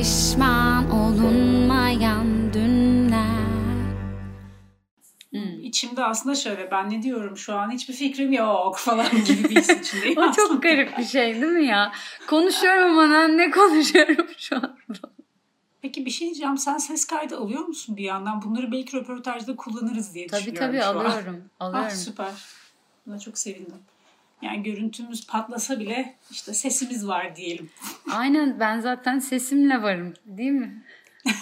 pişman olunmayan dünler. Hmm. İçimde aslında şöyle ben ne diyorum şu an hiçbir fikrim yok falan gibi bir his içindeyim. o çok garip bir şey değil mi ya? Konuşuyorum ama ne konuşuyorum şu an? Peki bir şey diyeceğim. Sen ses kaydı alıyor musun bir yandan? Bunları belki röportajda kullanırız diye tabii, düşünüyorum Tabii tabii alıyorum. An. alıyorum. Ah, süper. Buna çok sevindim. Yani görüntümüz patlasa bile işte sesimiz var diyelim. Aynen ben zaten sesimle varım değil mi?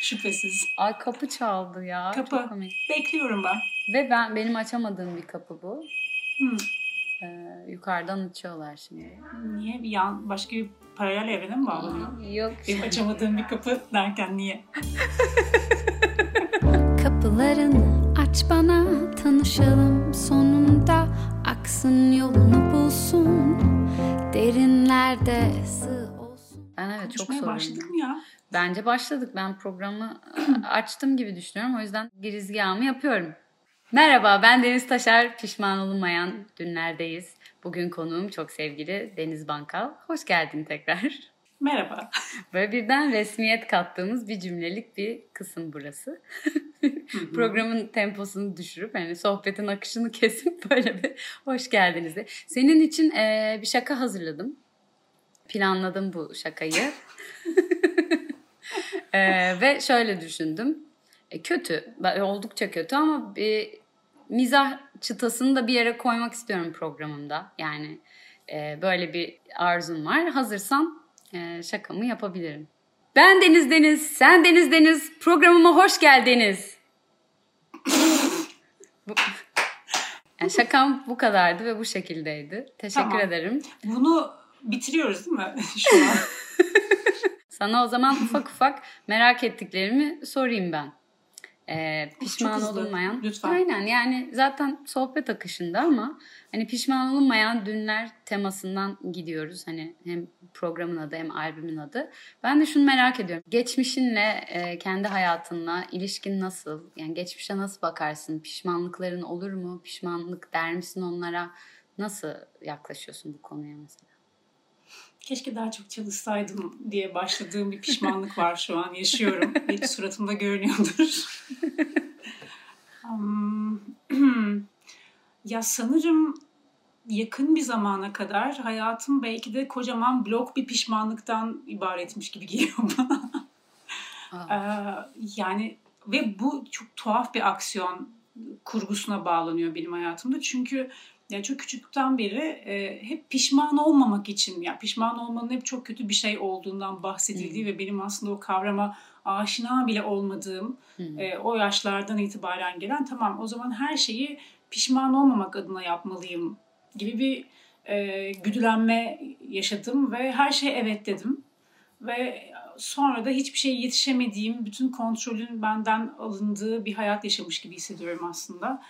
Şüphesiz. Ay kapı çaldı ya. Kapı. Bekliyorum ben. Ve ben benim açamadığım bir kapı bu. Hmm. Ee, yukarıdan açıyorlar şimdi. Niye? Bir yan, başka bir paralel evrene mi bağlanıyor? Yok. Benim açamadığım bir kapı derken niye? Kapılarını aç bana tanışalım sonunda aksın yolunu bulsun derinlerde sığ olsun. Ben evet çok sorumluyum. başladık mı ya? Bence başladık. Ben programı açtım gibi düşünüyorum. O yüzden girizgahımı yapıyorum. Merhaba ben Deniz Taşar. Pişman olunmayan dünlerdeyiz. Bugün konuğum çok sevgili Deniz Bankal. Hoş geldin tekrar. Merhaba. Böyle birden resmiyet kattığımız bir cümlelik bir kısım burası. Programın temposunu düşürüp hani sohbetin akışını kesip böyle bir hoş geldiniz de. Senin için e, bir şaka hazırladım. Planladım bu şakayı. e, ve şöyle düşündüm. E, kötü, oldukça kötü ama bir mizah çıtasını da bir yere koymak istiyorum programımda. Yani e, böyle bir arzum var. Hazırsan e, şakamı yapabilirim. Ben Deniz Deniz, sen Deniz Deniz, programıma hoş geldiniz. bu, yani şakam bu kadardı ve bu şekildeydi. Teşekkür tamam. ederim. Bunu bitiriyoruz değil mi şu an? Sana o zaman ufak ufak merak ettiklerimi sorayım ben. Ee, pişman olunmayan. Lütfen. Aynen yani zaten sohbet akışında ama hani pişman olunmayan dünler temasından gidiyoruz. Hani hem programın adı hem albümün adı. Ben de şunu merak ediyorum. Geçmişinle, e, kendi hayatınla ilişkin nasıl? Yani geçmişe nasıl bakarsın? Pişmanlıkların olur mu? Pişmanlık der misin onlara? Nasıl yaklaşıyorsun bu konuya mesela? Keşke daha çok çalışsaydım diye başladığım bir pişmanlık var şu an yaşıyorum. Belki suratımda görünüyordur. ya sanırım yakın bir zamana kadar hayatım belki de kocaman blok bir pişmanlıktan ibaretmiş gibi geliyor bana. ee, yani ve bu çok tuhaf bir aksiyon kurgusuna bağlanıyor benim hayatımda. Çünkü yani çok küçüklükten beri e, hep pişman olmamak için, yani pişman olmanın hep çok kötü bir şey olduğundan bahsedildiği hmm. ve benim aslında o kavrama aşina bile olmadığım hmm. e, o yaşlardan itibaren gelen tamam o zaman her şeyi pişman olmamak adına yapmalıyım gibi bir e, güdülenme yaşadım ve her şeye evet dedim. Ve sonra da hiçbir şey yetişemediğim, bütün kontrolün benden alındığı bir hayat yaşamış gibi hissediyorum aslında.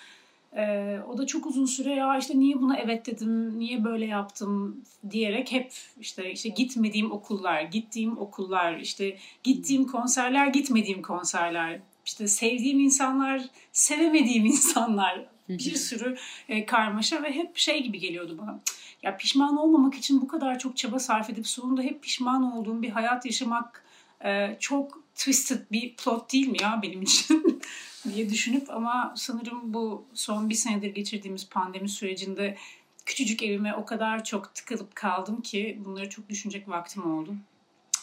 Ee, o da çok uzun süre ya işte niye buna evet dedim, niye böyle yaptım? diyerek hep işte işte gitmediğim okullar, gittiğim okullar, işte gittiğim konserler, gitmediğim konserler, işte sevdiğim insanlar, sevemediğim insanlar, bir sürü e, karmaşa ve hep şey gibi geliyordu bana. Ya pişman olmamak için bu kadar çok çaba sarf edip sonunda hep pişman olduğum bir hayat yaşamak e, çok twisted bir plot değil mi ya benim için? diye düşünüp ama sanırım bu son bir senedir geçirdiğimiz pandemi sürecinde küçücük evime o kadar çok tıkılıp kaldım ki bunları çok düşünecek vaktim oldu.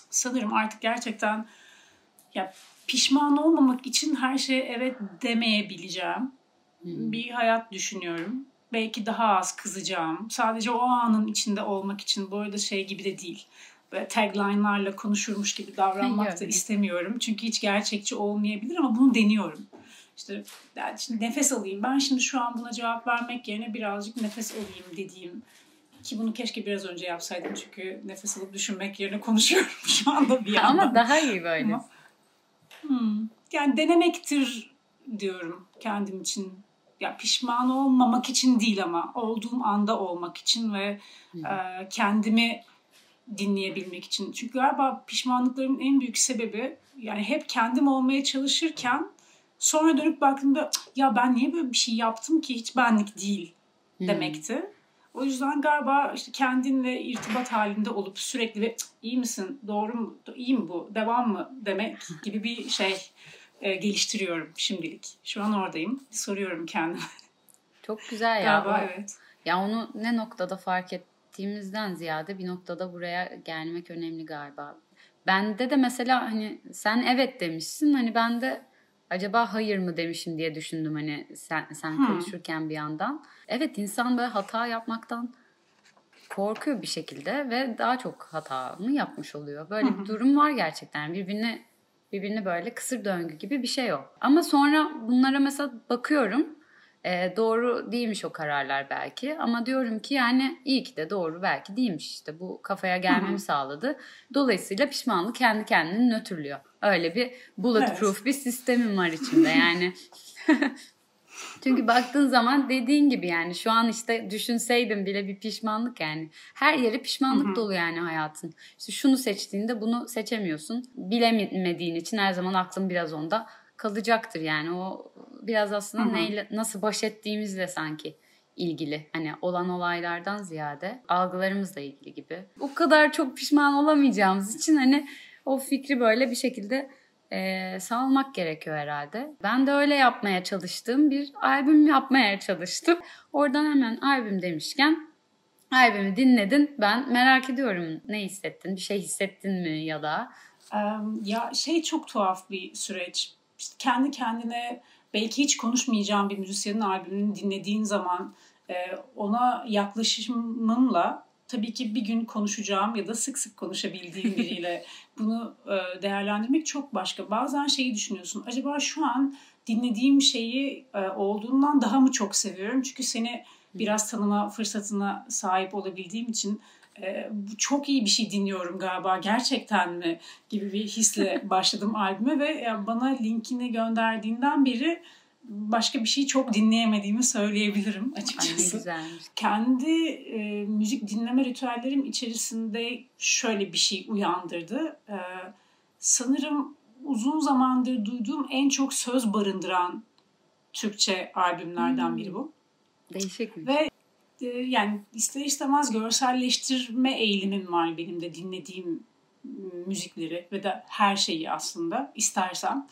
Sanırım artık gerçekten ya pişman olmamak için her şeye evet demeyebileceğim. Hmm. Bir hayat düşünüyorum. Belki daha az kızacağım. Sadece o anın içinde olmak için. Bu arada şey gibi de değil. Böyle tagline'larla konuşurmuş gibi davranmak da istemiyorum. Çünkü hiç gerçekçi olmayabilir ama bunu deniyorum. İşte yani şimdi nefes alayım. Ben şimdi şu an buna cevap vermek yerine birazcık nefes alayım dediğim ki bunu keşke biraz önce yapsaydım çünkü nefes alıp düşünmek yerine konuşuyorum şu anda bir yandan. Ama daha iyi böyle. Ama, hmm, yani denemektir diyorum kendim için. Ya pişman olmamak için değil ama olduğum anda olmak için ve hmm. e, kendimi dinleyebilmek için. Çünkü galiba pişmanlıkların en büyük sebebi yani hep kendim olmaya çalışırken Sonra dönüp baktığımda ya ben niye böyle bir şey yaptım ki hiç benlik değil demekti. O yüzden galiba işte kendinle irtibat halinde olup sürekli ve iyi misin, doğru mu, iyi mi bu, devam mı demek gibi bir şey e, geliştiriyorum şimdilik. Şu an oradayım. Soruyorum kendime. Çok güzel ya. Galiba o, evet. Ya onu ne noktada fark ettiğimizden ziyade bir noktada buraya gelmek önemli galiba. Bende de mesela hani sen evet demişsin hani ben de acaba hayır mı demişim diye düşündüm hani sen sen hmm. konuşurken bir yandan. Evet insan böyle hata yapmaktan korkuyor bir şekilde ve daha çok hata mı yapmış oluyor. Böyle bir durum var gerçekten. Birbirine birbirini böyle kısır döngü gibi bir şey o. Ama sonra bunlara mesela bakıyorum. E, doğru değilmiş o kararlar belki ama diyorum ki yani iyi ki de doğru belki değilmiş işte bu kafaya gelmemi sağladı. Dolayısıyla pişmanlık kendi kendini nötrlüyor. Öyle bir bulletproof evet. bir sistemim var içinde yani. Çünkü baktığın zaman dediğin gibi yani şu an işte düşünseydim bile bir pişmanlık yani. Her yeri pişmanlık Hı-hı. dolu yani hayatın. İşte şunu seçtiğinde bunu seçemiyorsun. Bilemediğin için her zaman aklın biraz onda kalacaktır yani. O biraz aslında Hı-hı. neyle nasıl baş ettiğimizle sanki ilgili. Hani olan olaylardan ziyade algılarımızla ilgili gibi. O kadar çok pişman olamayacağımız için hani o fikri böyle bir şekilde e, salmak gerekiyor herhalde. Ben de öyle yapmaya çalıştığım bir albüm yapmaya çalıştım. Oradan hemen albüm demişken albümü dinledin. Ben merak ediyorum ne hissettin? Bir şey hissettin mi ya da? ya şey çok tuhaf bir süreç. İşte kendi kendine belki hiç konuşmayacağım bir müzisyenin albümünü dinlediğin zaman ona yaklaşımımla tabii ki bir gün konuşacağım ya da sık sık konuşabildiğim biriyle bunu e, değerlendirmek çok başka. Bazen şeyi düşünüyorsun. Acaba şu an dinlediğim şeyi e, olduğundan daha mı çok seviyorum? Çünkü seni biraz tanıma fırsatına sahip olabildiğim için e, bu çok iyi bir şey dinliyorum galiba gerçekten mi gibi bir hisle başladım albüme ve bana linkini gönderdiğinden beri başka bir şey çok dinleyemediğimi söyleyebilirim açıkçası. Ay Kendi e, müzik dinleme ritüellerim içerisinde şöyle bir şey uyandırdı. E, sanırım uzun zamandır duyduğum en çok söz barındıran Türkçe albümlerden biri bu. Değişik? Ve e, yani ister istemez görselleştirme eğilimim var benim de dinlediğim müzikleri ve de her şeyi aslında istersem.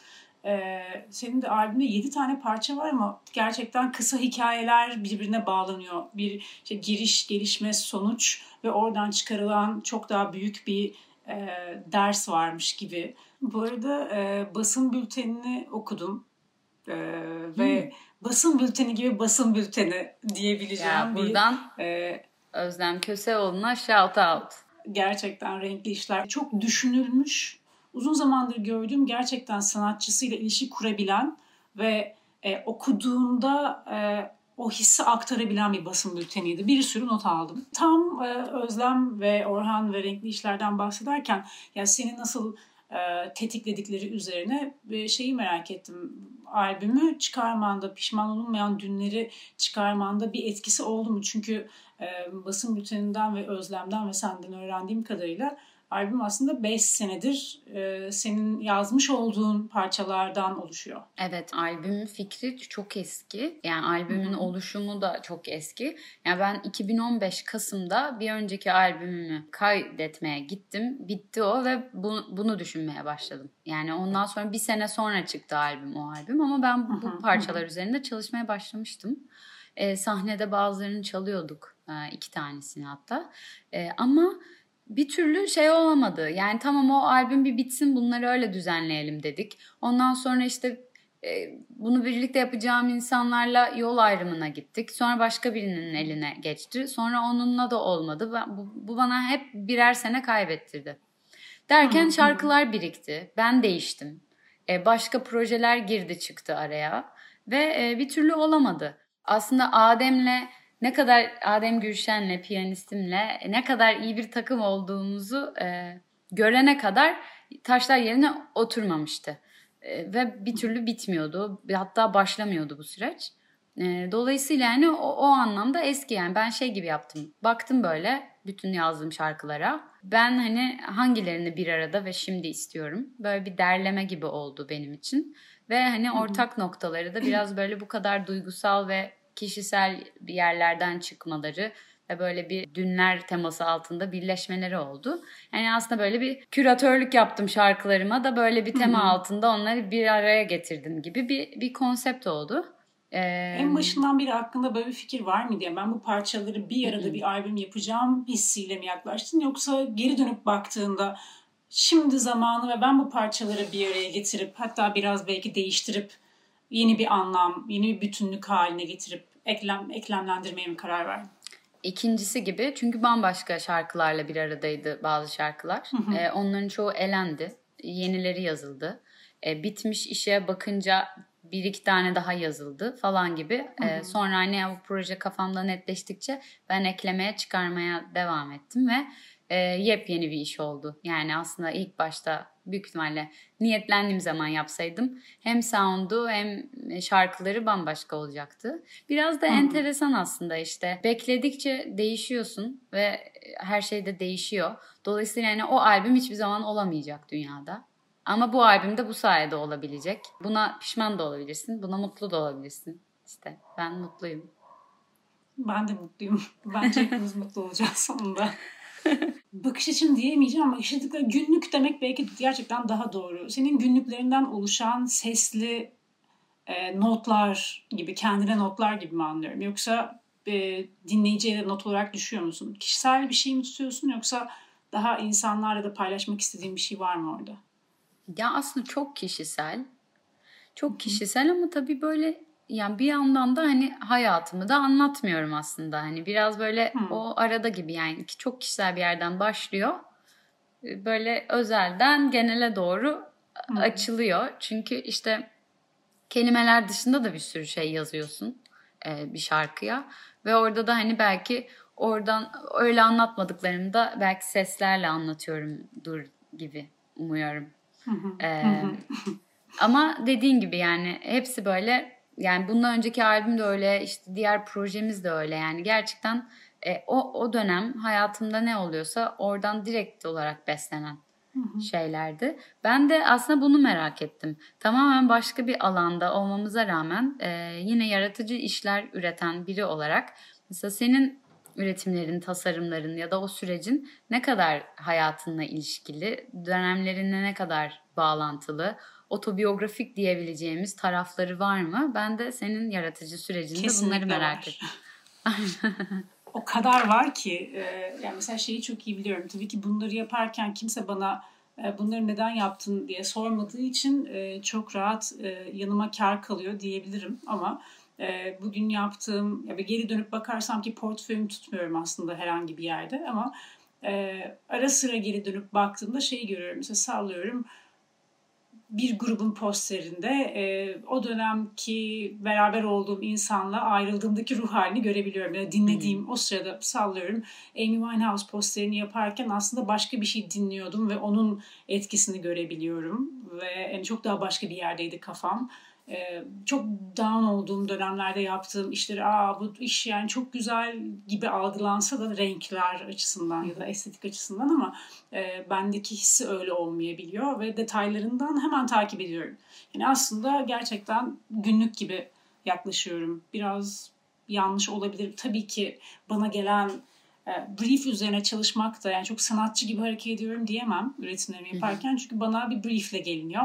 Ee, senin de albümde 7 tane parça var ama gerçekten kısa hikayeler birbirine bağlanıyor. Bir işte giriş, gelişme, sonuç ve oradan çıkarılan çok daha büyük bir e, ders varmış gibi. Bu arada e, basın bültenini okudum e, ve hmm. Basın bülteni gibi basın bülteni diyebileceğim ya, buradan bir... E, Özlem Köseoğlu'na shout out. Gerçekten renkli işler. Çok düşünülmüş uzun zamandır gördüğüm gerçekten sanatçısıyla ilişki kurabilen ve e, okuduğunda e, o hissi aktarabilen bir basın bülteniydi. Bir sürü not aldım. Tam e, Özlem ve Orhan ve Renkli işlerden bahsederken yani seni nasıl e, tetikledikleri üzerine e, şeyi merak ettim. Albümü çıkarmanda, pişman olunmayan dünleri çıkarmanda bir etkisi oldu mu? Çünkü e, basın bülteninden ve Özlem'den ve senden öğrendiğim kadarıyla albüm aslında 5 senedir e, senin yazmış olduğun parçalardan oluşuyor. Evet albümün fikri çok eski. Yani albümün hmm. oluşumu da çok eski. Yani ben 2015 Kasım'da bir önceki albümümü kaydetmeye gittim. Bitti o ve bu, bunu düşünmeye başladım. Yani ondan sonra bir sene sonra çıktı albüm o albüm ama ben bu, bu parçalar üzerinde çalışmaya başlamıştım. E, sahnede bazılarını çalıyorduk. E, iki tanesini hatta. E, ama bir türlü şey olamadı. Yani tamam o albüm bir bitsin bunları öyle düzenleyelim dedik. Ondan sonra işte e, bunu birlikte yapacağım insanlarla yol ayrımına gittik. Sonra başka birinin eline geçti. Sonra onunla da olmadı. Bu, bana hep birer sene kaybettirdi. Derken şarkılar birikti. Ben değiştim. E, başka projeler girdi çıktı araya. Ve e, bir türlü olamadı. Aslında Adem'le ne kadar Adem Gülşen'le, piyanistimle ne kadar iyi bir takım olduğumuzu e, görene kadar taşlar yerine oturmamıştı. E, ve bir türlü bitmiyordu. Hatta başlamıyordu bu süreç. E, dolayısıyla yani o, o anlamda eski yani ben şey gibi yaptım. Baktım böyle bütün yazdığım şarkılara. Ben hani hangilerini bir arada ve şimdi istiyorum. Böyle bir derleme gibi oldu benim için. Ve hani ortak noktaları da biraz böyle bu kadar duygusal ve kişisel bir yerlerden çıkmaları ve böyle bir dünler teması altında birleşmeleri oldu. Yani aslında böyle bir küratörlük yaptım şarkılarıma da böyle bir tema altında onları bir araya getirdim gibi bir, bir konsept oldu. Ee, en başından beri aklında böyle bir fikir var mı diye ben bu parçaları bir arada bir albüm yapacağım hissiyle mi yaklaştın yoksa geri dönüp baktığında şimdi zamanı ve ben bu parçaları bir araya getirip hatta biraz belki değiştirip yeni bir anlam, yeni bir bütünlük haline getirip eklem, eklemlendirmeye mi karar verdin? İkincisi gibi çünkü bambaşka şarkılarla bir aradaydı bazı şarkılar. Hı hı. Ee, onların çoğu elendi. Yenileri yazıldı. Ee, bitmiş işe bakınca bir iki tane daha yazıldı falan gibi. Hı hı. Ee, sonra hani bu proje kafamda netleştikçe ben eklemeye çıkarmaya devam ettim ve e, yepyeni bir iş oldu. Yani aslında ilk başta büyük ihtimalle niyetlendiğim zaman yapsaydım hem sound'u hem şarkıları bambaşka olacaktı. Biraz da Hı-hı. enteresan aslında işte. Bekledikçe değişiyorsun ve her şey de değişiyor. Dolayısıyla yani o albüm hiçbir zaman olamayacak dünyada. Ama bu albüm de bu sayede olabilecek. Buna pişman da olabilirsin, buna mutlu da olabilirsin. İşte ben mutluyum. Ben de mutluyum. Bence hepimiz mutlu olacağız sonunda. bakış açın diyemeyeceğim ama işte günlük demek belki gerçekten daha doğru. Senin günlüklerinden oluşan sesli e, notlar gibi, kendine notlar gibi mi anlıyorum? Yoksa e, dinleyiciye de not olarak düşüyor musun? Kişisel bir şey mi tutuyorsun yoksa daha insanlarla da paylaşmak istediğin bir şey var mı orada? Ya aslında çok kişisel. Çok kişisel ama tabii böyle yani bir yandan da hani hayatımı da anlatmıyorum aslında. Hani biraz böyle hmm. o arada gibi yani çok kişisel bir yerden başlıyor. Böyle özelden genele doğru hmm. açılıyor. Çünkü işte kelimeler dışında da bir sürü şey yazıyorsun e, bir şarkıya. Ve orada da hani belki oradan öyle anlatmadıklarımı da belki seslerle anlatıyorumdur gibi umuyorum. Ee, ama dediğin gibi yani hepsi böyle yani bundan önceki albüm de öyle işte diğer projemiz de öyle yani gerçekten e, o o dönem hayatımda ne oluyorsa oradan direkt olarak beslenen şeylerdi. Ben de aslında bunu merak ettim. Tamamen başka bir alanda olmamıza rağmen e, yine yaratıcı işler üreten biri olarak mesela senin üretimlerin, tasarımların ya da o sürecin ne kadar hayatınla ilişkili, dönemlerine ne kadar bağlantılı, otobiyografik diyebileceğimiz tarafları var mı? Ben de senin yaratıcı sürecinde Kesinlikle bunları merak var. ettim. o kadar var ki e, yani mesela şeyi çok iyi biliyorum. Tabii ki bunları yaparken kimse bana bunları neden yaptın diye sormadığı için e, çok rahat yanıma kar kalıyor diyebilirim. Ama bugün yaptığım ya geri dönüp bakarsam ki portföyümü tutmuyorum aslında herhangi bir yerde ama ara sıra geri dönüp baktığımda şeyi görüyorum. Mesela sallıyorum bir grubun posterinde e, o dönemki beraber olduğum insanla ayrıldığımdaki ruh halini görebiliyorum. Yani dinlediğim hmm. o sırada sallıyorum. Amy Winehouse posterini yaparken aslında başka bir şey dinliyordum ve onun etkisini görebiliyorum. Ve yani çok daha başka bir yerdeydi kafam. Ee, çok down olduğum dönemlerde yaptığım işleri aa bu iş yani çok güzel gibi algılansa da renkler açısından ya da estetik açısından ama e, bendeki hissi öyle olmayabiliyor ve detaylarından hemen takip ediyorum. Yani aslında gerçekten günlük gibi yaklaşıyorum. Biraz yanlış olabilir. Tabii ki bana gelen e, brief üzerine çalışmak da yani çok sanatçı gibi hareket ediyorum diyemem üretimlerimi yaparken. Çünkü bana bir briefle geliniyor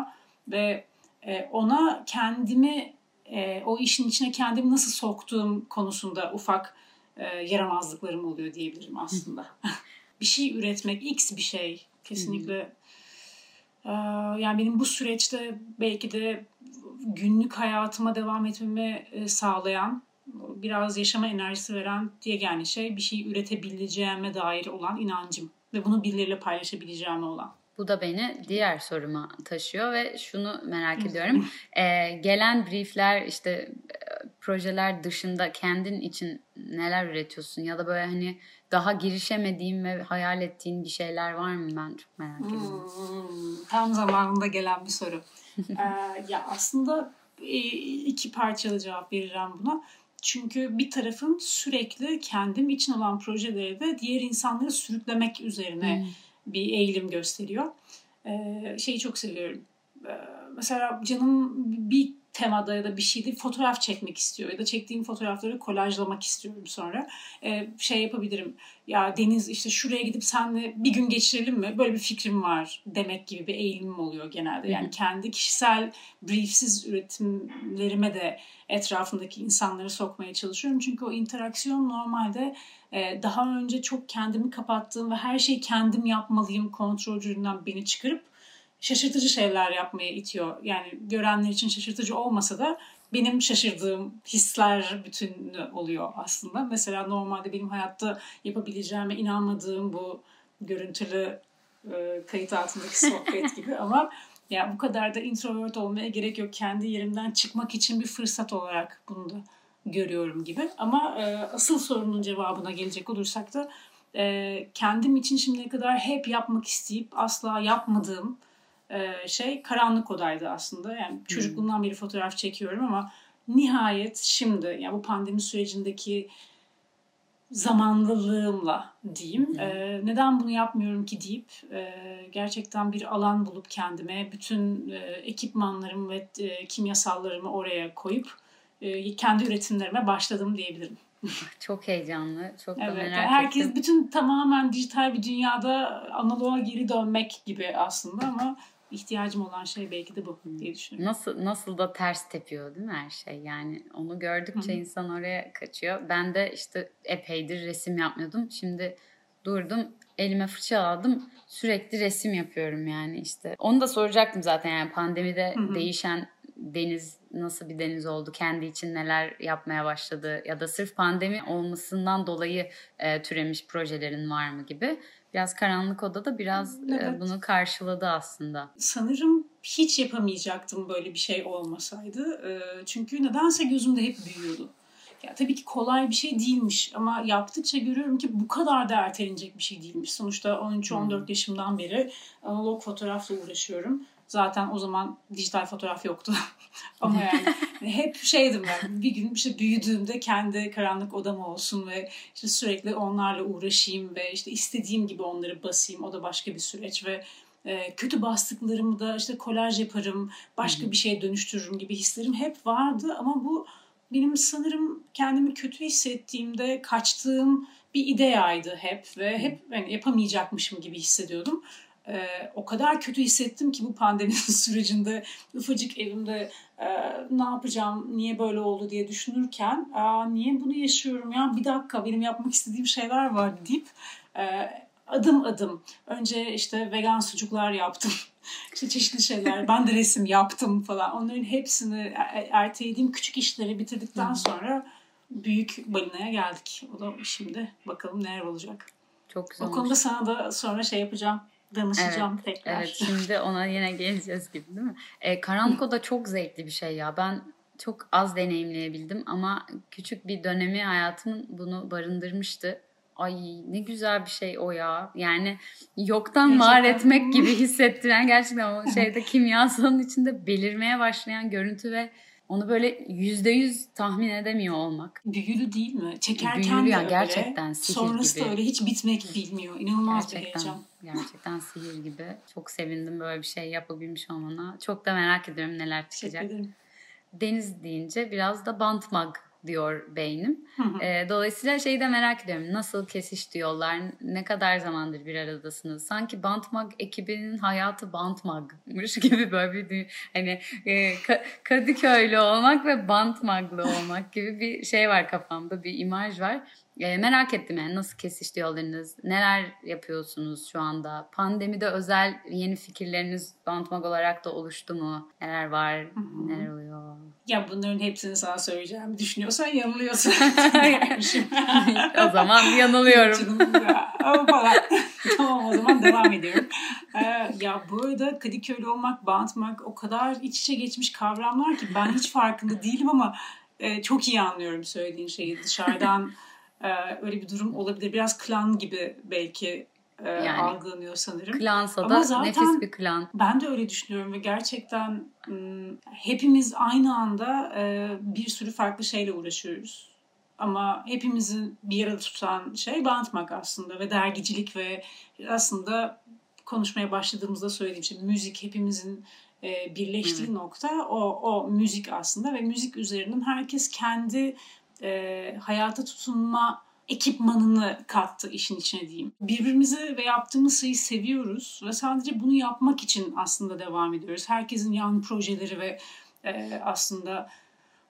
ve e, ona kendimi e, o işin içine kendimi nasıl soktuğum konusunda ufak e, yaramazlıklarım oluyor diyebilirim aslında. bir şey üretmek, x bir şey kesinlikle. yani benim bu süreçte belki de günlük hayatıma devam etmemi sağlayan, biraz yaşama enerjisi veren diye yani şey bir şey üretebileceğime dair olan inancım ve bunu birileriyle paylaşabileceğime olan. Bu da beni diğer soruma taşıyor ve şunu merak ediyorum. Ee, gelen briefler işte e, projeler dışında kendin için neler üretiyorsun ya da böyle hani daha girişemediğin ve hayal ettiğin bir şeyler var mı ben çok merak ediyorum. Hmm, tam zamanında gelen bir soru. ee, ya aslında e, iki parçalı cevap vereceğim buna. Çünkü bir tarafın sürekli kendim için olan projeleri de diğer insanları sürüklemek üzerine hmm bir eğilim gösteriyor. Ee, şeyi çok seviyorum. mesela canım bir temada ya da bir şeyde fotoğraf çekmek istiyor ya da çektiğim fotoğrafları kolajlamak istiyorum sonra. Ee, şey yapabilirim. Ya Deniz işte şuraya gidip senle bir gün geçirelim mi? Böyle bir fikrim var demek gibi bir eğilimim oluyor genelde. Yani kendi kişisel briefsiz üretimlerime de etrafındaki insanları sokmaya çalışıyorum. Çünkü o interaksiyon normalde e, daha önce çok kendimi kapattığım ve her şeyi kendim yapmalıyım kontrolcülüğünden beni çıkarıp şaşırtıcı şeyler yapmaya itiyor. Yani görenler için şaşırtıcı olmasa da benim şaşırdığım hisler bütün oluyor aslında. Mesela normalde benim hayatta yapabileceğime inanmadığım bu görüntülü e, kayıt altındaki sohbet gibi ama ya bu kadar da introvert olmaya gerek yok. Kendi yerimden çıkmak için bir fırsat olarak bunu da görüyorum gibi. Ama e, asıl sorunun cevabına gelecek olursak da e, kendim için şimdiye kadar hep yapmak isteyip asla yapmadığım e, şey karanlık odaydı aslında. Yani hmm. çocukluğumdan beri fotoğraf çekiyorum ama nihayet şimdi yani bu pandemi sürecindeki zamanlılığımla diyeyim. Hmm. E, neden bunu yapmıyorum ki deyip e, gerçekten bir alan bulup kendime bütün e, ekipmanlarımı ve e, kimyasallarımı oraya koyup e, kendi üretimlerime başladım diyebilirim. Çok heyecanlı, çok da evet, merak herkes ettim. bütün tamamen dijital bir dünyada analoğa geri dönmek gibi aslında ama ihtiyacım olan şey belki de bu diye düşünüyorum. Nasıl nasıl da ters tepiyor değil mi her şey? Yani onu gördükçe Hı-hı. insan oraya kaçıyor. Ben de işte epeydir resim yapmıyordum. Şimdi durdum, elime fırça aldım. Sürekli resim yapıyorum yani işte. Onu da soracaktım zaten yani pandemide Hı-hı. değişen deniz nasıl bir deniz oldu, kendi için neler yapmaya başladı ya da sırf pandemi olmasından dolayı e, türemiş projelerin var mı gibi. Biraz karanlık odada biraz e, evet. bunu karşıladı aslında. Sanırım hiç yapamayacaktım böyle bir şey olmasaydı. E, çünkü nedense gözümde hep büyüyordu. Ya tabii ki kolay bir şey değilmiş ama yaptıkça görüyorum ki bu kadar da ertelenecek bir şey değilmiş. Sonuçta 13-14 hmm. yaşımdan beri analog fotoğrafla uğraşıyorum. Zaten o zaman dijital fotoğraf yoktu. Ama yani hep şeydim ben bir gün işte büyüdüğümde kendi karanlık odam olsun ve işte sürekli onlarla uğraşayım ve işte istediğim gibi onları basayım. O da başka bir süreç ve e, kötü bastıklarımı da işte kolaj yaparım, başka bir şeye dönüştürürüm gibi hislerim hep vardı ama bu benim sanırım kendimi kötü hissettiğimde kaçtığım bir ideyaydı hep ve hep yani yapamayacakmışım gibi hissediyordum e, o kadar kötü hissettim ki bu pandemi sürecinde ufacık evimde e, ne yapacağım, niye böyle oldu diye düşünürken Aa, niye bunu yaşıyorum ya bir dakika benim yapmak istediğim şeyler var deyip e, adım adım önce işte vegan sucuklar yaptım. işte çeşitli şeyler. Ben de resim yaptım falan. Onların hepsini er, ertelediğim küçük işleri bitirdikten sonra büyük balinaya geldik. O da şimdi bakalım neler olacak. Çok güzel. O konuda sana da sonra şey yapacağım danışacağım evet, tekrar. Evet şimdi ona yine geleceğiz gibi değil mi? E, Karanlık Oda çok zevkli bir şey ya. Ben çok az deneyimleyebildim ama küçük bir dönemi hayatımın bunu barındırmıştı. Ay ne güzel bir şey o ya. Yani yoktan gerçekten. var etmek gibi hissettiren gerçekten o şeyde kimyasalın içinde belirmeye başlayan görüntü ve onu böyle yüzde yüz tahmin edemiyor olmak. Büyülü değil mi? Çekerken Büyülü de öyle. Gerçekten sihir Sonrası gibi. da öyle hiç bitmek bilmiyor. İnanılmaz gerçekten, bir heyecan. Gerçekten sihir gibi. Çok sevindim böyle bir şey yapabilmiş olmana. Çok da merak ediyorum neler çıkacak. Deniz deyince biraz da bantmag diyor beynim. E, dolayısıyla şeyi de merak ediyorum. Nasıl kesişti yollar? Ne kadar zamandır bir aradasınız? Sanki Bantmag ekibinin hayatı Bantmag'mış gibi böyle bir hani e, Kadıköylü olmak ve Bantmag'lı olmak gibi bir şey var kafamda. Bir imaj var. E, merak ettim yani nasıl kesişti yollarınız? Neler yapıyorsunuz şu anda? Pandemide özel yeni fikirleriniz Bantmag olarak da oluştu mu? Neler var? Hı-hı. Neler oluyor? Ya bunların hepsini sana söyleyeceğim. Düşünüyorsan yanılıyorsun. o zaman yanılıyorum. falan. tamam o zaman devam ediyorum. Ee, ya bu arada Kadıköylü olmak, Bantmag o kadar iç içe geçmiş kavramlar ki ben hiç farkında değilim ama e, çok iyi anlıyorum söylediğin şeyi. Dışarıdan öyle bir durum olabilir. Biraz klan gibi belki e, yani, algılanıyor sanırım. Klansa Ama da zaten nefis bir klan. Ben de öyle düşünüyorum ve gerçekten hepimiz aynı anda e, bir sürü farklı şeyle uğraşıyoruz. Ama hepimizin bir arada tutan şey bantmak aslında ve dergicilik ve aslında konuşmaya başladığımızda söylediğim şey müzik hepimizin e, birleştiği hmm. nokta o, o müzik aslında ve müzik üzerinden herkes kendi e, hayata tutunma ekipmanını kattı işin içine diyeyim. Birbirimizi ve yaptığımız şeyi seviyoruz ve sadece bunu yapmak için aslında devam ediyoruz. Herkesin yan projeleri ve e, aslında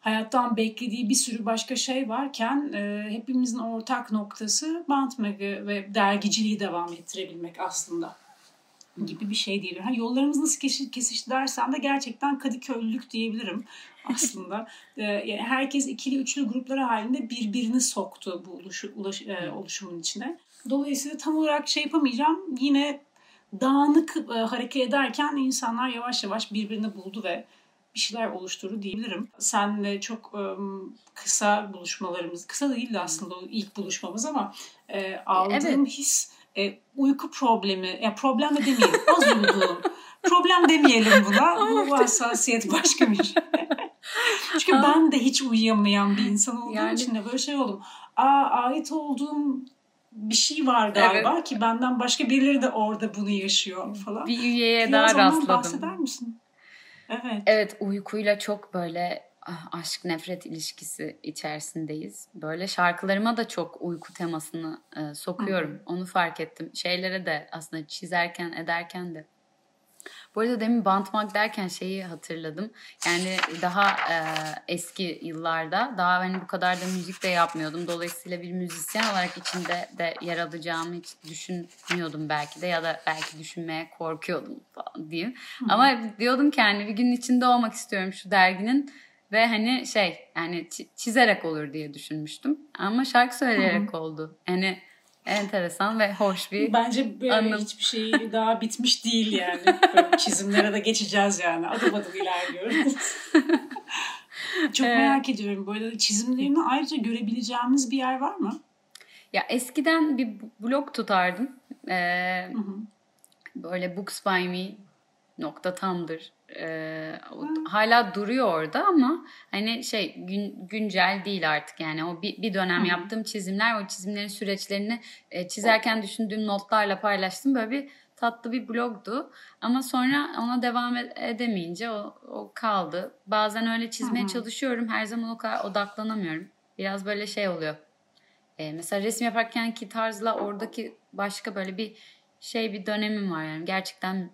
hayattan beklediği bir sürü başka şey varken e, hepimizin ortak noktası bant ve dergiciliği devam ettirebilmek aslında gibi bir şey diyebilirim. Ha, yollarımız nasıl kesişti dersem de gerçekten Kadıköylülük diyebilirim aslında. ee, yani herkes ikili üçlü grupları halinde birbirini soktu bu ulaş, ulaş, e, oluşumun içine. Dolayısıyla tam olarak şey yapamayacağım. Yine dağınık e, hareket ederken insanlar yavaş yavaş birbirini buldu ve bir şeyler oluşturdu diyebilirim. Senle çok e, kısa buluşmalarımız, kısa değildi aslında o ilk buluşmamız ama e, aldığım evet. his e, uyku problemi, ya problem de demeyelim, az uyuduğum. problem demeyelim buna. Bu hassasiyet başka bir şey. Çünkü ben de hiç uyuyamayan bir insan olduğum yani... için de böyle şey oldum. Aa, ait olduğum bir şey var galiba evet. ki benden başka birileri de orada bunu yaşıyor falan. Bir üyeye Biraz daha rastladım. bahseder misin? Evet. Evet uykuyla çok böyle aşk nefret ilişkisi içerisindeyiz. Böyle şarkılarıma da çok uyku temasını e, sokuyorum. Hı. Onu fark ettim. Şeylere de aslında çizerken ederken de bu arada demin bantmak derken şeyi hatırladım. Yani daha e, eski yıllarda daha hani bu kadar da müzik de yapmıyordum. Dolayısıyla bir müzisyen olarak içinde de yer alacağımı hiç düşünmüyordum belki de ya da belki düşünmeye korkuyordum falan diyeyim. Hı. Ama diyordum ki hani bir gün içinde olmak istiyorum şu derginin ve hani şey yani çizerek olur diye düşünmüştüm. Ama şarkı söyleyerek Hı. oldu. Yani enteresan ve hoş bir Bence böyle anım. hiçbir şey daha bitmiş değil yani. Böyle çizimlere de geçeceğiz yani. Adım adım ilerliyoruz. Çok evet. merak ediyorum. Böyle çizimlerini ayrıca görebileceğimiz bir yer var mı? Ya eskiden bir blog tutardım. Ee, hı hı. Böyle books by me nokta tamdır e, hala duruyor orada ama hani şey gün, güncel değil artık yani. O bir, bir dönem Hı-hı. yaptığım çizimler o çizimlerin süreçlerini e, çizerken düşündüğüm notlarla paylaştım. Böyle bir tatlı bir blogdu. Ama sonra ona devam edemeyince o, o kaldı. Bazen öyle çizmeye Hı-hı. çalışıyorum. Her zaman o kadar odaklanamıyorum. Biraz böyle şey oluyor. E, mesela resim yaparken ki tarzla oradaki başka böyle bir şey bir dönemim var yani. Gerçekten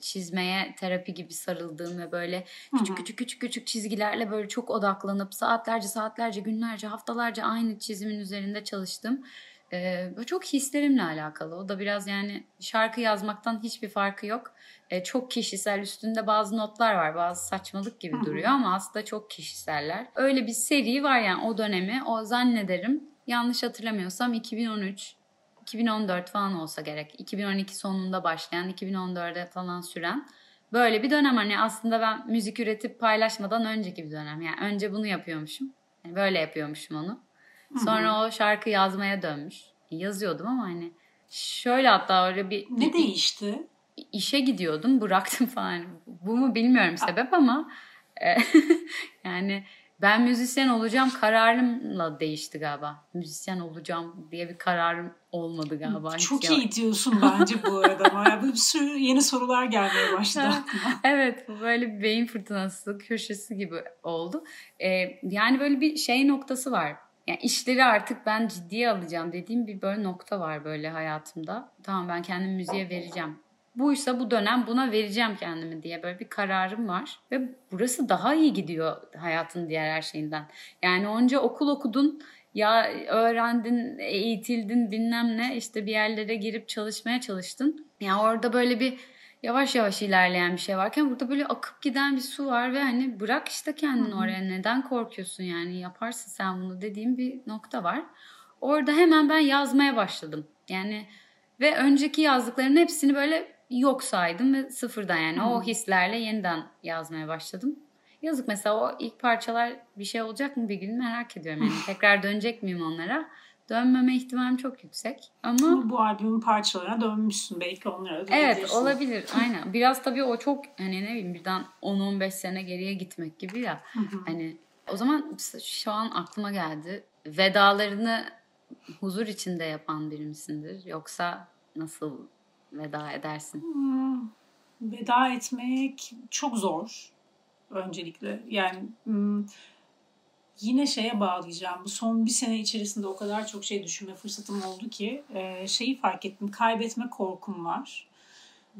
çizmeye terapi gibi sarıldığım ve böyle küçük küçük küçük küçük çizgilerle böyle çok odaklanıp saatlerce saatlerce günlerce haftalarca aynı çizimin üzerinde çalıştım. Ee, çok hislerimle alakalı. O da biraz yani şarkı yazmaktan hiçbir farkı yok. Ee, çok kişisel üstünde bazı notlar var. Bazı saçmalık gibi duruyor ama aslında çok kişiseller. Öyle bir seri var yani o dönemi. O zannederim yanlış hatırlamıyorsam 2013 2014 falan olsa gerek. 2012 sonunda başlayan, 2014'e falan süren böyle bir dönem hani aslında ben müzik üretip paylaşmadan önceki bir dönem. Yani önce bunu yapıyormuşum. Yani böyle yapıyormuşum onu. Sonra Hı-hı. o şarkı yazmaya dönmüş. Yazıyordum ama hani şöyle hatta öyle bir... Ne değişti? İşe gidiyordum bıraktım falan. Bu mu bilmiyorum sebep ama e, yani ben müzisyen olacağım kararımla değişti galiba. Müzisyen olacağım diye bir kararım olmadı galiba. Çok Hiç iyi ya. diyorsun bence bu arada. Ama bir sürü yeni sorular gelmeye başladı evet böyle bir beyin fırtınası köşesi gibi oldu. Ee, yani böyle bir şey noktası var. Yani işleri artık ben ciddiye alacağım dediğim bir böyle nokta var böyle hayatımda. Tamam ben kendim müziğe vereceğim buysa bu dönem buna vereceğim kendimi diye böyle bir kararım var. Ve burası daha iyi gidiyor hayatın diğer her şeyinden. Yani onca okul okudun, ya öğrendin, eğitildin bilmem ne işte bir yerlere girip çalışmaya çalıştın. Ya yani orada böyle bir yavaş yavaş ilerleyen bir şey varken burada böyle akıp giden bir su var ve hani bırak işte kendini oraya neden korkuyorsun yani yaparsın sen bunu dediğim bir nokta var. Orada hemen ben yazmaya başladım. Yani ve önceki yazdıkların hepsini böyle yok saydım ve sıfırdan yani hmm. o hislerle yeniden yazmaya başladım. Yazık mesela o ilk parçalar bir şey olacak mı bir gün merak ediyorum. Yani tekrar dönecek miyim onlara? Dönmeme ihtimalim çok yüksek. Ama bu albümün parçalarına dönmüşsün belki onlara Evet olabilir aynen. Biraz tabii o çok hani ne bileyim birden 10-15 sene geriye gitmek gibi ya. hani o zaman şu an aklıma geldi. Vedalarını huzur içinde yapan biri misindir? Yoksa nasıl veda edersin? Hmm, veda etmek çok zor öncelikle. Yani hmm, yine şeye bağlayacağım. Bu son bir sene içerisinde o kadar çok şey düşünme fırsatım oldu ki e, şeyi fark ettim. Kaybetme korkum var.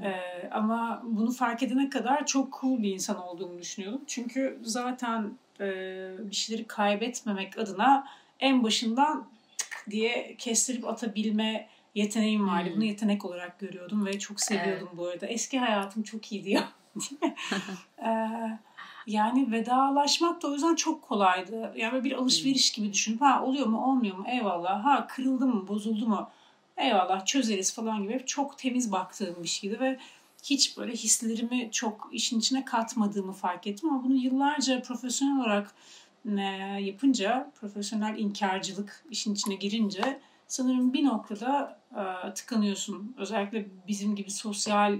E, ama bunu fark edene kadar çok cool bir insan olduğumu düşünüyordum. Çünkü zaten e, bir şeyleri kaybetmemek adına en başından tık diye kestirip atabilme yeteneğim vardı. Hmm. Bunu yetenek olarak görüyordum ve çok seviyordum evet. bu arada. Eski hayatım çok iyiydi ya. ee, yani vedalaşmak da o yüzden çok kolaydı. Yani bir alışveriş gibi düşünüp ha oluyor mu olmuyor mu eyvallah. Ha kırıldı mı bozuldu mu eyvallah çözeriz falan gibi çok temiz baktığım bir şeydi ve hiç böyle hislerimi çok işin içine katmadığımı fark ettim ama bunu yıllarca profesyonel olarak e, yapınca profesyonel inkarcılık işin içine girince sanırım bir noktada e, tıkanıyorsun. Özellikle bizim gibi sosyal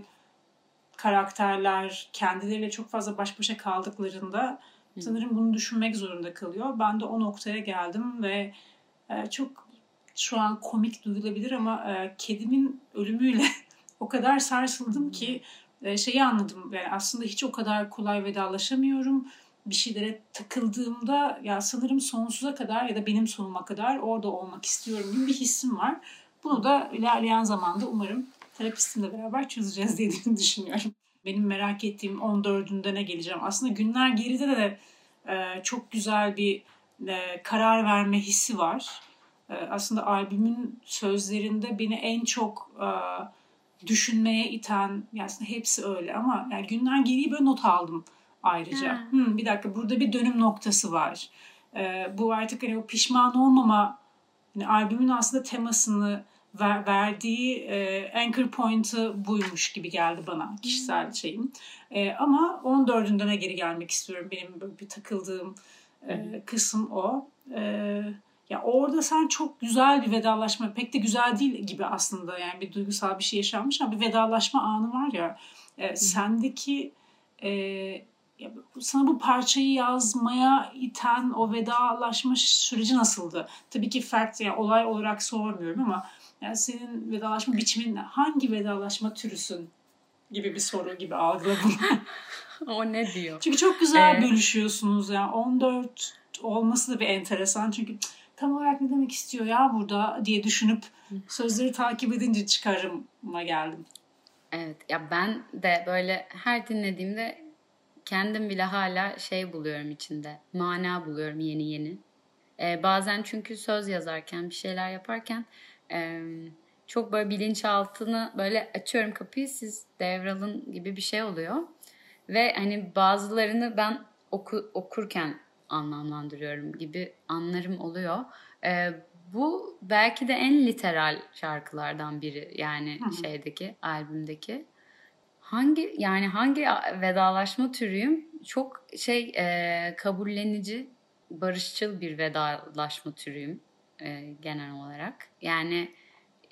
karakterler kendileriyle çok fazla baş başa kaldıklarında sanırım bunu düşünmek zorunda kalıyor. Ben de o noktaya geldim ve e, çok şu an komik duyulabilir ama e, kedimin ölümüyle o kadar sarsıldım ki e, şeyi anladım. Yani aslında hiç o kadar kolay vedalaşamıyorum. Bir şeylere takıldığımda ya sanırım sonsuza kadar ya da benim sonuma kadar orada olmak istiyorum gibi bir hissim var. Bunu da ilerleyen zamanda umarım terapistimle beraber çözeceğiz diye düşünüyorum. Benim merak ettiğim 14'ünde ne geleceğim. Aslında günler geride de e, çok güzel bir e, karar verme hissi var. E, aslında albümün sözlerinde beni en çok e, düşünmeye iten, yani aslında hepsi öyle ama yani günler geriye böyle not aldım ayrıca. Hmm. Hmm, bir dakika burada bir dönüm noktası var. E, bu artık hani o pişman olmama yani albümün aslında temasını ver, verdiği e, anchor point'ı buymuş gibi geldi bana kişisel şeyim. E, ama 14'ünden geri gelmek istiyorum. Benim böyle bir takıldığım e, kısım o. E, ya orada sen çok güzel bir vedalaşma, pek de güzel değil gibi aslında yani bir duygusal bir şey yaşanmış ama bir vedalaşma anı var ya. E, sendeki e, ya, sana bu parçayı yazmaya iten o vedalaşma süreci nasıldı? Tabii ki fact yani olay olarak sormuyorum ama yani senin vedalaşma biçimin hangi vedalaşma türüsün gibi bir soru gibi algıladım. o ne diyor? Çünkü çok güzel ee... bölüşüyorsunuz yani 14 olması da bir enteresan çünkü tam olarak ne demek istiyor ya burada diye düşünüp sözleri takip edince çıkarıma geldim. Evet ya ben de böyle her dinlediğimde kendim bile hala şey buluyorum içinde. Mana buluyorum yeni yeni. Ee, bazen çünkü söz yazarken bir şeyler yaparken çok böyle bilinçaltını böyle açıyorum kapıyı siz devralın gibi bir şey oluyor. Ve hani bazılarını ben oku, okurken anlamlandırıyorum gibi anlarım oluyor. Ee, bu belki de en literal şarkılardan biri yani Hı-hı. şeydeki albümdeki. Hangi yani hangi vedalaşma türüyüm? Çok şey e, kabullenici, barışçıl bir vedalaşma türüyüm e, genel olarak. Yani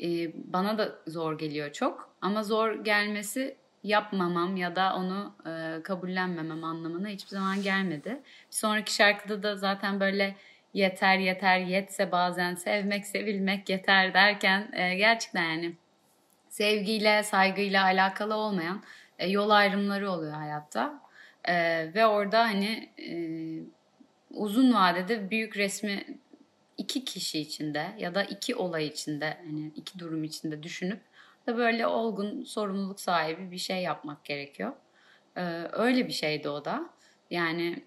e, bana da zor geliyor çok ama zor gelmesi yapmamam ya da onu e, kabullenmemem anlamına hiçbir zaman gelmedi. Bir sonraki şarkıda da zaten böyle yeter yeter yetse bazen sevmek sevilmek yeter derken e, gerçekten yani sevgiyle saygıyla alakalı olmayan e, yol ayrımları oluyor hayatta. E, ve orada hani e, uzun vadede büyük resmi iki kişi içinde ya da iki olay içinde hani iki durum içinde düşünüp da böyle olgun sorumluluk sahibi bir şey yapmak gerekiyor. Ee, öyle bir şeydi o da. Yani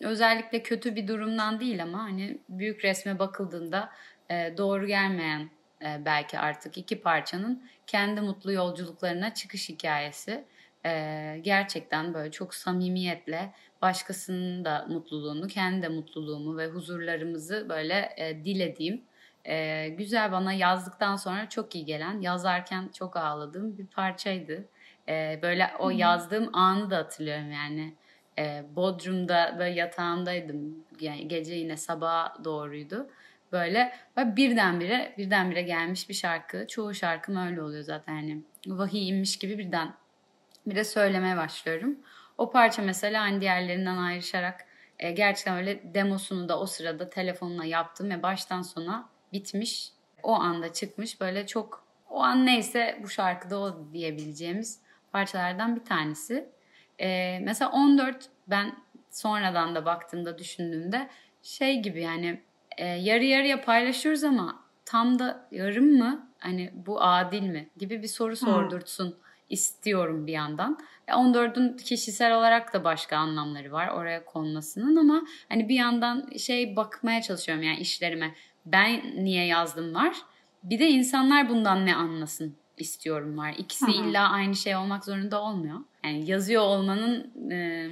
özellikle kötü bir durumdan değil ama hani büyük resme bakıldığında e, doğru gelmeyen e, belki artık iki parçanın kendi mutlu yolculuklarına çıkış hikayesi. E, gerçekten böyle çok samimiyetle başkasının da mutluluğunu, kendi de mutluluğumu ve huzurlarımızı böyle e, dilediğim, e, güzel bana yazdıktan sonra çok iyi gelen, yazarken çok ağladığım bir parçaydı. E, böyle o yazdığım anı da hatırlıyorum yani. E, Bodrum'da böyle yatağımdaydım. Yani gece yine sabaha doğruydu. Böyle, böyle birdenbire birdenbire gelmiş bir şarkı. Çoğu şarkım öyle oluyor zaten yani. Vahiy inmiş gibi birden bir de söylemeye başlıyorum. O parça mesela hani diğerlerinden ayrışarak e, gerçekten öyle demosunu da o sırada telefonla yaptım ve baştan sona bitmiş. O anda çıkmış böyle çok o an neyse bu şarkıda o diyebileceğimiz parçalardan bir tanesi. Ee, mesela 14 ben sonradan da baktığımda düşündüğümde şey gibi yani e, yarı yarıya paylaşıyoruz ama tam da yarım mı? Hani bu adil mi? Gibi bir soru sordurtsun hmm. istiyorum bir yandan. 14'ün kişisel olarak da başka anlamları var oraya konmasının ama hani bir yandan şey bakmaya çalışıyorum yani işlerime. Ben niye yazdım var. Bir de insanlar bundan ne anlasın istiyorum var. İkisi Hı-hı. illa aynı şey olmak zorunda olmuyor. Yani yazıyor olmanın e,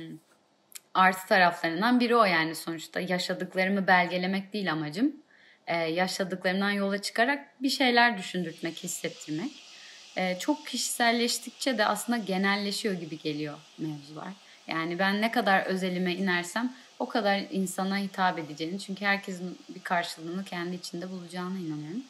artı taraflarından biri o yani sonuçta. Yaşadıklarımı belgelemek değil amacım. E, yaşadıklarımdan yola çıkarak bir şeyler düşündürtmek, hissettirmek. E, çok kişiselleştikçe de aslında genelleşiyor gibi geliyor mevzular. Yani ben ne kadar özelime inersem o kadar insana hitap edeceğini çünkü herkesin bir karşılığını kendi içinde bulacağına inanıyorum.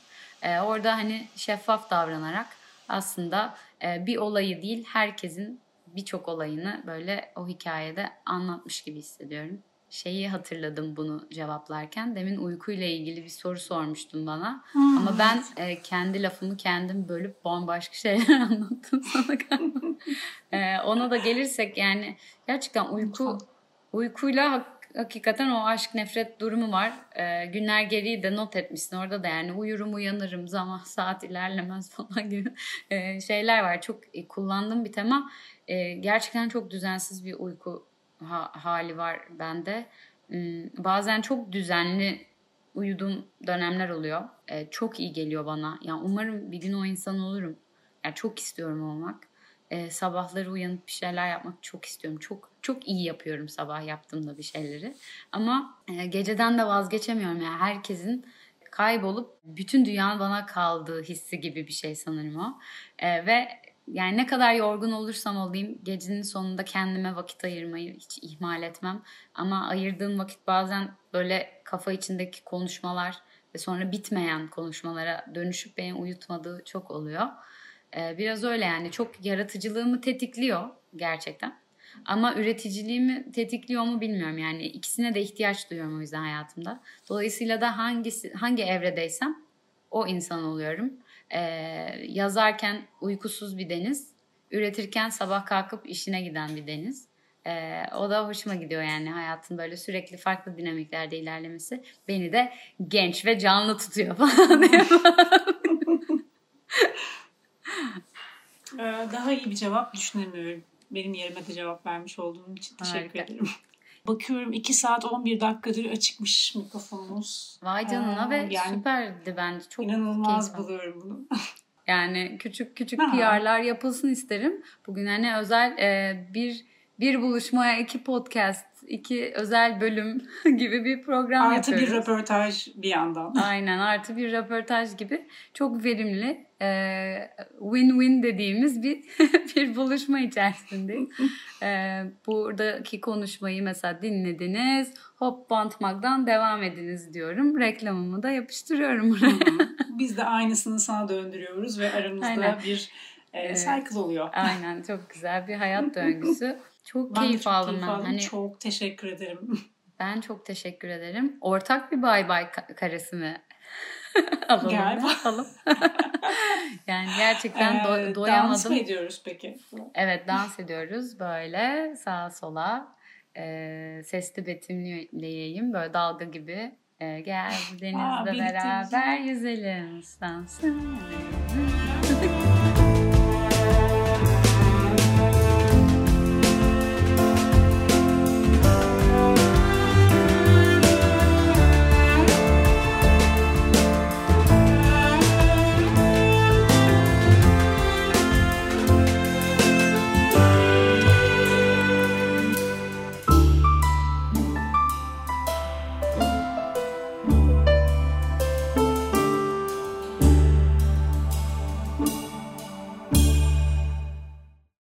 Ee, orada hani şeffaf davranarak aslında e, bir olayı değil herkesin birçok olayını böyle o hikayede anlatmış gibi hissediyorum. Şeyi hatırladım bunu cevaplarken. Demin uykuyla ilgili bir soru sormuştun bana. Hmm. Ama ben e, kendi lafımı kendim bölüp bambaşka şeyler anlattım sana galiba. e, ona da gelirsek yani gerçekten uyku uykuyla hakikaten o aşk nefret durumu var. E, günler geriyi de not etmişsin. Orada da yani uyurum uyanırım zaman saat ilerlemez falan gibi e, şeyler var. Çok e, kullandığım bir tema. E, gerçekten çok düzensiz bir uyku ha, hali var bende. E, bazen çok düzenli uyuduğum dönemler oluyor. E, çok iyi geliyor bana. Yani umarım bir gün o insan olurum. Yani çok istiyorum olmak e, sabahları uyanıp bir şeyler yapmak çok istiyorum. Çok çok iyi yapıyorum sabah yaptığımda bir şeyleri. Ama e, geceden de vazgeçemiyorum. Yani herkesin kaybolup bütün dünyanın bana kaldığı hissi gibi bir şey sanırım o. E, ve yani ne kadar yorgun olursam olayım gecenin sonunda kendime vakit ayırmayı hiç ihmal etmem. Ama ayırdığım vakit bazen böyle kafa içindeki konuşmalar ve sonra bitmeyen konuşmalara dönüşüp beni uyutmadığı çok oluyor. Ee, biraz öyle yani çok yaratıcılığımı tetikliyor gerçekten. Ama üreticiliğimi tetikliyor mu bilmiyorum. Yani ikisine de ihtiyaç duyuyorum o yüzden hayatımda. Dolayısıyla da hangisi hangi evredeysem o insan oluyorum. Ee, yazarken uykusuz bir deniz, üretirken sabah kalkıp işine giden bir deniz. Ee, o da hoşuma gidiyor yani hayatın böyle sürekli farklı dinamiklerde ilerlemesi beni de genç ve canlı tutuyor falan Ee, daha iyi bir cevap düşünemiyorum. Benim yerime de cevap vermiş olduğun için teşekkür Harika. ederim. Bakıyorum 2 saat 11 dakikadır açıkmış mikrofonumuz. Vay canına ee, ve yani süperdi bence. Çok inanılmaz buluyorum bunu. Yani küçük küçük PR'lar yapılsın isterim. Bugün hani özel e, bir bir buluşmaya iki podcast iki özel bölüm gibi bir program artı yapıyoruz. Artı bir röportaj bir yandan. Aynen artı bir röportaj gibi çok verimli e, win-win dediğimiz bir bir buluşma içerisindeyiz. e, buradaki konuşmayı mesela dinlediniz. Hop bantmaktan devam ediniz diyorum. Reklamımı da yapıştırıyorum buraya. Biz de aynısını sana döndürüyoruz ve aramızda Aynen. bir e, cycle oluyor. Aynen çok güzel bir hayat döngüsü. Çok ben keyif çok aldım keyif ben. Aldım. Hani, çok teşekkür ederim. Ben çok teşekkür ederim. Ortak bir bay bay karesi mi? alalım. Galiba. Alalım. yani gerçekten ee, do- doyamadım. Dans mı ediyoruz peki? Evet dans ediyoruz böyle sağa sola. E, sesli betimleyeyim böyle dalga gibi. E, gel denizde Aa, beraber yüzelim. Dans.